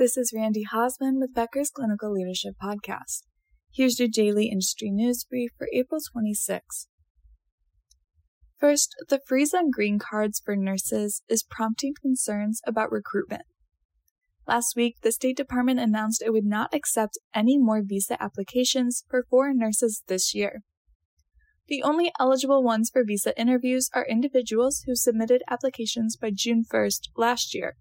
This is Randy Hosman with Becker's Clinical Leadership Podcast. Here's your daily industry news brief for April 26. First, the freeze on green cards for nurses is prompting concerns about recruitment. Last week, the State Department announced it would not accept any more visa applications for foreign nurses this year. The only eligible ones for visa interviews are individuals who submitted applications by June 1st last year.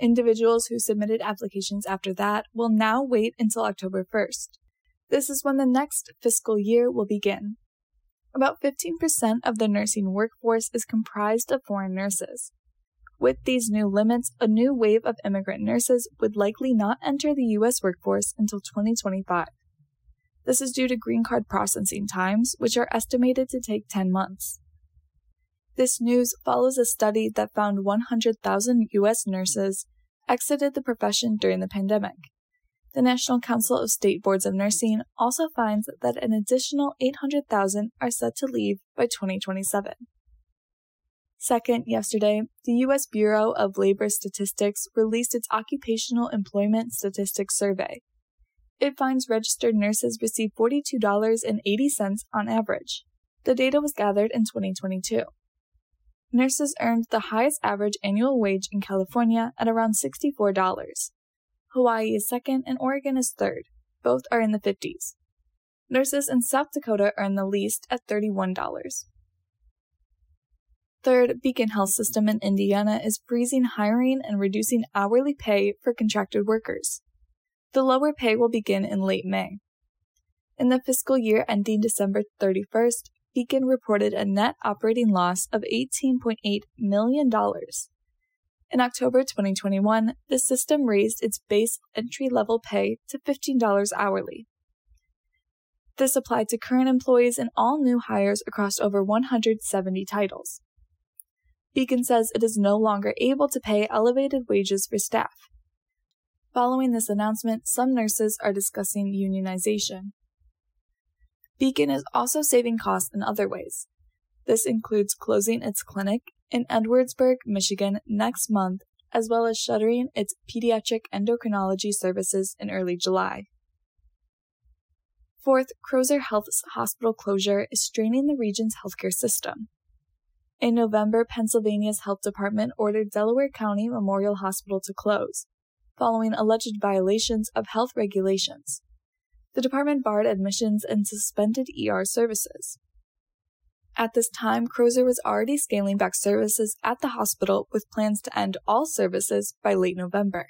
Individuals who submitted applications after that will now wait until October 1st. This is when the next fiscal year will begin. About 15% of the nursing workforce is comprised of foreign nurses. With these new limits, a new wave of immigrant nurses would likely not enter the U.S. workforce until 2025. This is due to green card processing times, which are estimated to take 10 months. This news follows a study that found 100,000 U.S. nurses exited the profession during the pandemic. The National Council of State Boards of Nursing also finds that an additional 800,000 are set to leave by 2027. Second, yesterday, the U.S. Bureau of Labor Statistics released its Occupational Employment Statistics Survey, it finds registered nurses receive $42.80 on average. The data was gathered in 2022. Nurses earned the highest average annual wage in California at around $64. Hawaii is second and Oregon is third. Both are in the 50s. Nurses in South Dakota earn the least at $31. Third, Beacon Health System in Indiana is freezing hiring and reducing hourly pay for contracted workers. The lower pay will begin in late May. In the fiscal year ending December 31st, Beacon reported a net operating loss of $18.8 million. In October 2021, the system raised its base entry level pay to $15 hourly. This applied to current employees and all new hires across over 170 titles. Beacon says it is no longer able to pay elevated wages for staff. Following this announcement, some nurses are discussing unionization. Beacon is also saving costs in other ways. This includes closing its clinic in Edwardsburg, Michigan next month, as well as shuttering its pediatric endocrinology services in early July. Fourth, Crozer Health's hospital closure is straining the region's healthcare system. In November, Pennsylvania's health department ordered Delaware County Memorial Hospital to close, following alleged violations of health regulations. The department barred admissions and suspended ER services. At this time, Crozer was already scaling back services at the hospital with plans to end all services by late November.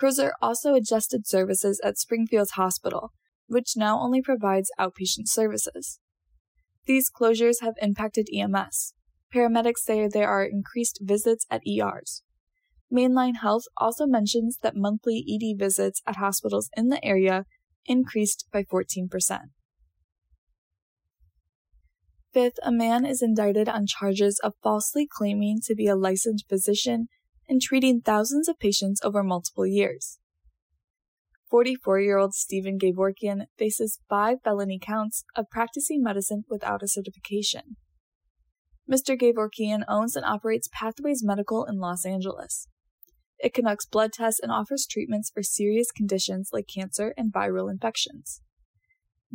Crozer also adjusted services at Springfield's hospital, which now only provides outpatient services. These closures have impacted EMS. Paramedics say there are increased visits at ERs. Main Line Health also mentions that monthly ED visits at hospitals in the area increased by 14%. Fifth, a man is indicted on charges of falsely claiming to be a licensed physician and treating thousands of patients over multiple years. 44 year old Stephen Gevorkian faces five felony counts of practicing medicine without a certification. Mr. Gevorkian owns and operates Pathways Medical in Los Angeles. It conducts blood tests and offers treatments for serious conditions like cancer and viral infections.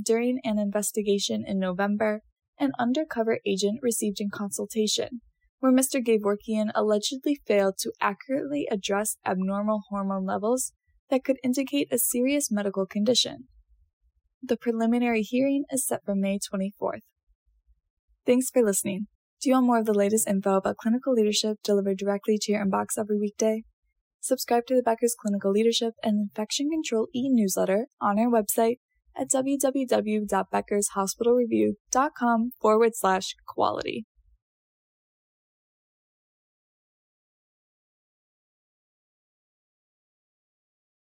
During an investigation in November, an undercover agent received in consultation, where Mr. Gevorkian allegedly failed to accurately address abnormal hormone levels that could indicate a serious medical condition. The preliminary hearing is set for May 24th. Thanks for listening. Do you want more of the latest info about clinical leadership delivered directly to your inbox every weekday? Subscribe to the Becker's Clinical Leadership and Infection Control e-newsletter on our website at www.beckershospitalreview.com forward slash quality.